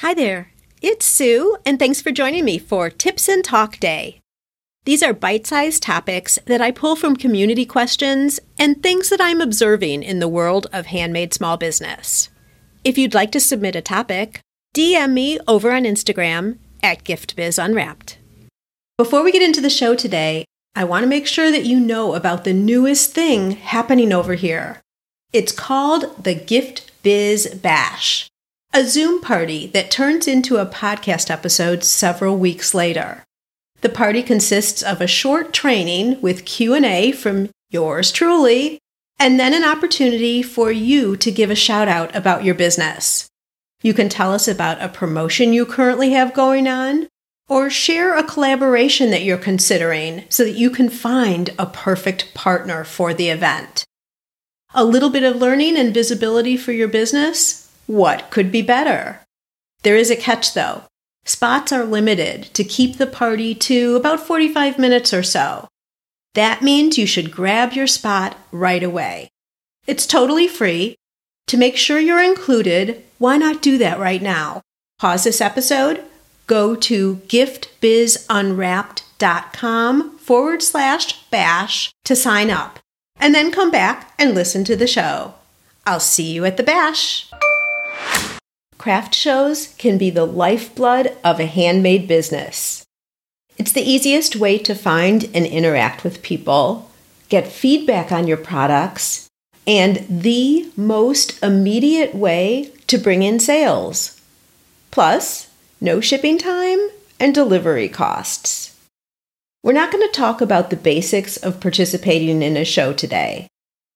Hi there, it's Sue, and thanks for joining me for Tips and Talk Day. These are bite sized topics that I pull from community questions and things that I'm observing in the world of handmade small business. If you'd like to submit a topic, DM me over on Instagram at GiftBizUnwrapped. Before we get into the show today, I want to make sure that you know about the newest thing happening over here. It's called the Gift Biz Bash a Zoom party that turns into a podcast episode several weeks later. The party consists of a short training with Q&A from yours truly and then an opportunity for you to give a shout out about your business. You can tell us about a promotion you currently have going on or share a collaboration that you're considering so that you can find a perfect partner for the event. A little bit of learning and visibility for your business what could be better? There is a catch though. Spots are limited to keep the party to about 45 minutes or so. That means you should grab your spot right away. It's totally free. To make sure you're included, why not do that right now? Pause this episode, go to giftbizunwrapped.com forward slash bash to sign up, and then come back and listen to the show. I'll see you at the bash. Craft shows can be the lifeblood of a handmade business. It's the easiest way to find and interact with people, get feedback on your products, and the most immediate way to bring in sales. Plus, no shipping time and delivery costs. We're not going to talk about the basics of participating in a show today.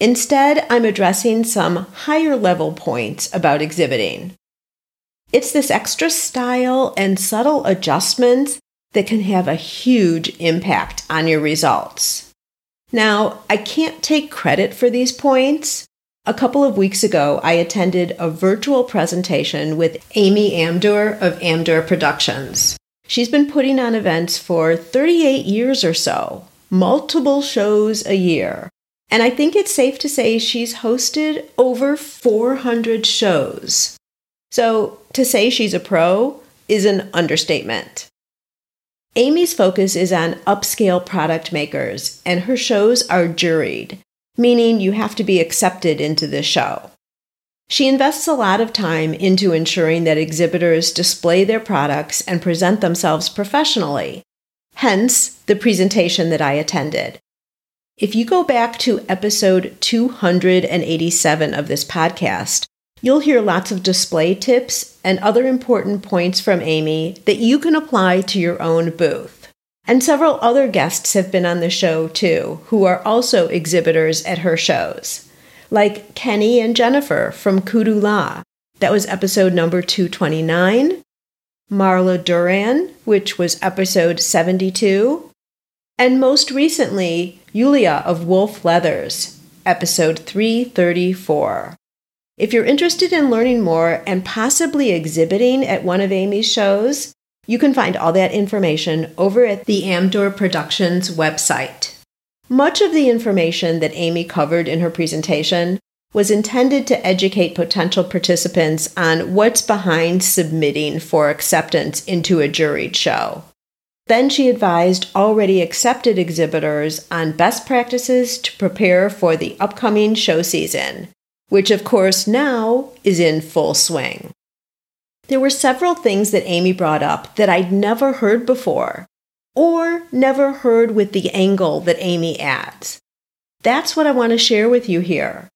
Instead, I'm addressing some higher level points about exhibiting. It's this extra style and subtle adjustments that can have a huge impact on your results. Now, I can't take credit for these points. A couple of weeks ago, I attended a virtual presentation with Amy Amdur of Amdur Productions. She's been putting on events for 38 years or so, multiple shows a year. And I think it's safe to say she's hosted over 400 shows. So to say she's a pro is an understatement. Amy's focus is on upscale product makers, and her shows are juried, meaning you have to be accepted into the show. She invests a lot of time into ensuring that exhibitors display their products and present themselves professionally, hence the presentation that I attended. If you go back to episode 287 of this podcast, You'll hear lots of display tips and other important points from Amy that you can apply to your own booth. And several other guests have been on the show too, who are also exhibitors at her shows, like Kenny and Jennifer from Kudu La. That was episode number 229. Marla Duran, which was episode 72. And most recently, Yulia of Wolf Leathers, episode 334. If you're interested in learning more and possibly exhibiting at one of Amy's shows, you can find all that information over at the Amdur Productions website. Much of the information that Amy covered in her presentation was intended to educate potential participants on what's behind submitting for acceptance into a juried show. Then she advised already accepted exhibitors on best practices to prepare for the upcoming show season, which of course now is in full swing. There were several things that Amy brought up that I'd never heard before, or never heard with the angle that Amy adds. That's what I want to share with you here.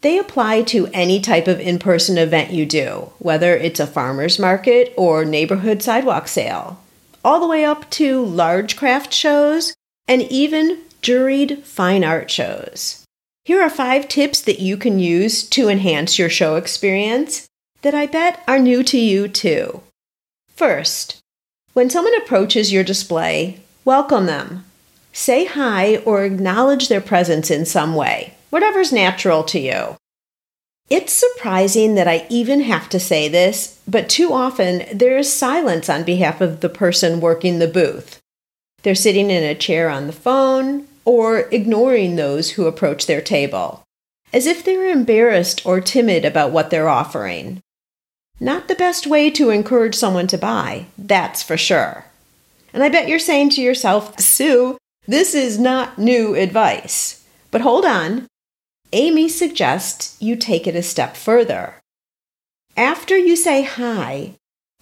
They apply to any type of in person event you do, whether it's a farmer's market or neighborhood sidewalk sale, all the way up to large craft shows and even juried fine art shows. Here are five tips that you can use to enhance your show experience that I bet are new to you too. First, when someone approaches your display, welcome them. Say hi or acknowledge their presence in some way, whatever's natural to you. It's surprising that I even have to say this, but too often there is silence on behalf of the person working the booth. They're sitting in a chair on the phone, or ignoring those who approach their table, as if they're embarrassed or timid about what they're offering. Not the best way to encourage someone to buy, that's for sure. And I bet you're saying to yourself, Sue, this is not new advice. But hold on. Amy suggests you take it a step further. After you say hi,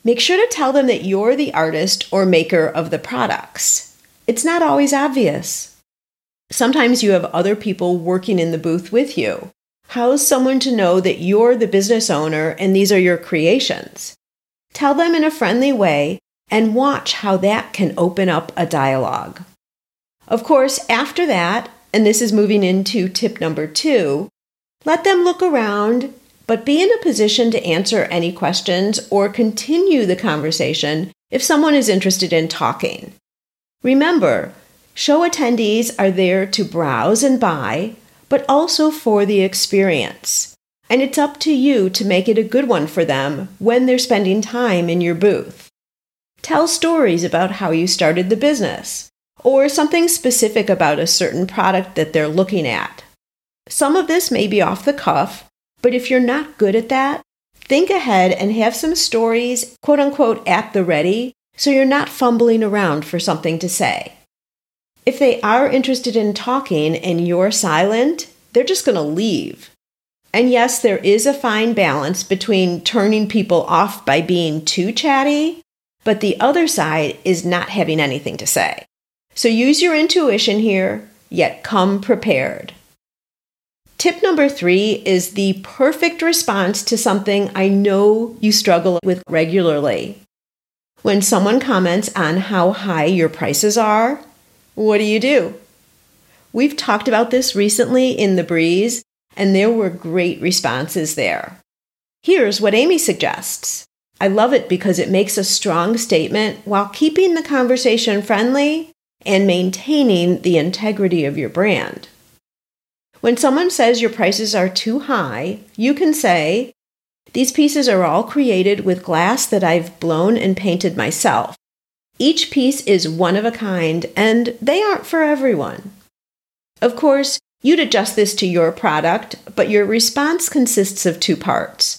make sure to tell them that you're the artist or maker of the products. It's not always obvious. Sometimes you have other people working in the booth with you. How's someone to know that you're the business owner and these are your creations? Tell them in a friendly way and watch how that can open up a dialogue. Of course, after that, and this is moving into tip number two, let them look around, but be in a position to answer any questions or continue the conversation if someone is interested in talking. Remember, show attendees are there to browse and buy, but also for the experience. And it's up to you to make it a good one for them when they're spending time in your booth. Tell stories about how you started the business, or something specific about a certain product that they're looking at. Some of this may be off the cuff, but if you're not good at that, think ahead and have some stories, quote unquote, at the ready so you're not fumbling around for something to say. If they are interested in talking and you're silent, they're just going to leave. And yes, there is a fine balance between turning people off by being too chatty but the other side is not having anything to say. So use your intuition here, yet come prepared. Tip number three is the perfect response to something I know you struggle with regularly. When someone comments on how high your prices are, what do you do? We've talked about this recently in The Breeze, and there were great responses there. Here's what Amy suggests I love it because it makes a strong statement while keeping the conversation friendly and maintaining the integrity of your brand. When someone says your prices are too high, you can say, These pieces are all created with glass that I've blown and painted myself. Each piece is one of a kind, and they aren't for everyone. Of course, you'd adjust this to your product, but your response consists of two parts.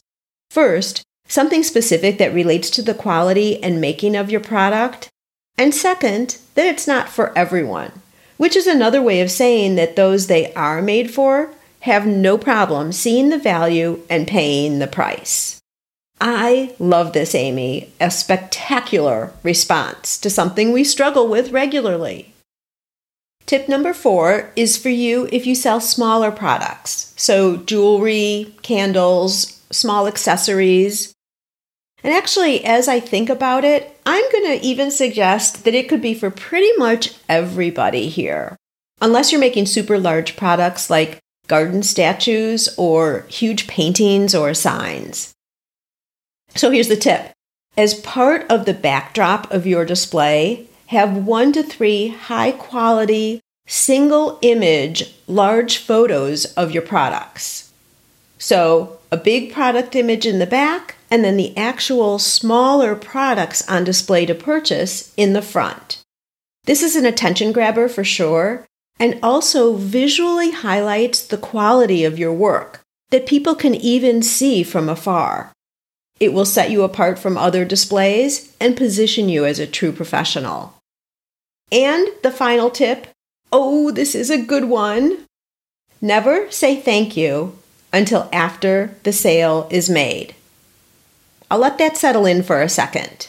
First, something specific that relates to the quality and making of your product. And second, that it's not for everyone, which is another way of saying that those they are made for have no problem seeing the value and paying the price. I love this, Amy, a spectacular response to something we struggle with regularly. Tip number four is for you if you sell smaller products, so jewelry, candles, small accessories, and actually, as I think about it, I'm going to even suggest that it could be for pretty much everybody here. Unless you're making super large products like garden statues or huge paintings or signs. So here's the tip. As part of the backdrop of your display, have one to three high quality, single image, large photos of your products. So, a big product image in the back, and then the actual smaller products on display to purchase in the front. This is an attention grabber for sure, and also visually highlights the quality of your work that people can even see from afar. It will set you apart from other displays and position you as a true professional. And the final tip oh, this is a good one. Never say thank you until after the sale is made. I'll let that settle in for a second.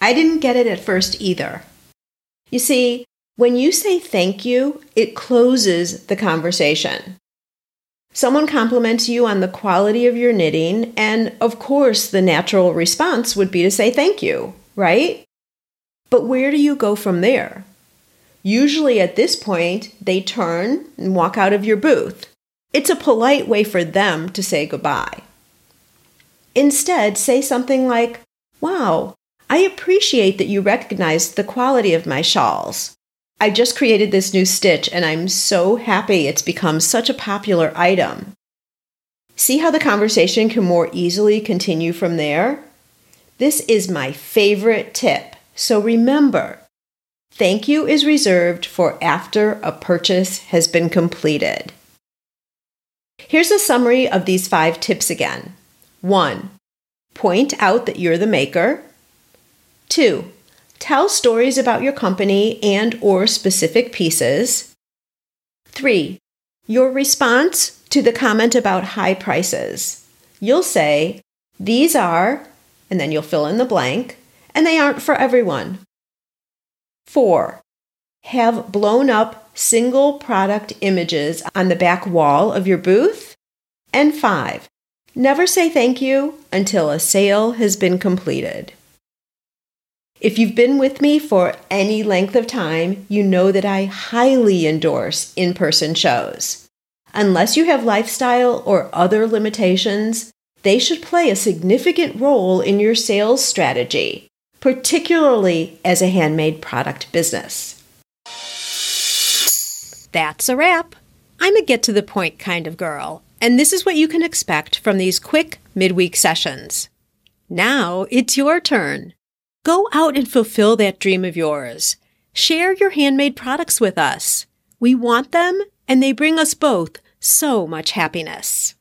I didn't get it at first either. You see, when you say thank you, it closes the conversation. Someone compliments you on the quality of your knitting, and of course, the natural response would be to say thank you, right? But where do you go from there? Usually at this point, they turn and walk out of your booth. It's a polite way for them to say goodbye. Instead, say something like, Wow, I appreciate that you recognized the quality of my shawls. I just created this new stitch and I'm so happy it's become such a popular item. See how the conversation can more easily continue from there? This is my favorite tip. So remember, thank you is reserved for after a purchase has been completed. Here's a summary of these five tips again. 1. Point out that you're the maker. 2. Tell stories about your company and or specific pieces. 3. Your response to the comment about high prices. You'll say, "These are," and then you'll fill in the blank, and they aren't for everyone. 4. Have blown up single product images on the back wall of your booth. And 5. Never say thank you until a sale has been completed. If you've been with me for any length of time, you know that I highly endorse in person shows. Unless you have lifestyle or other limitations, they should play a significant role in your sales strategy, particularly as a handmade product business. That's a wrap. I'm a get to the point kind of girl, and this is what you can expect from these quick midweek sessions. Now it's your turn. Go out and fulfill that dream of yours. Share your handmade products with us. We want them, and they bring us both so much happiness.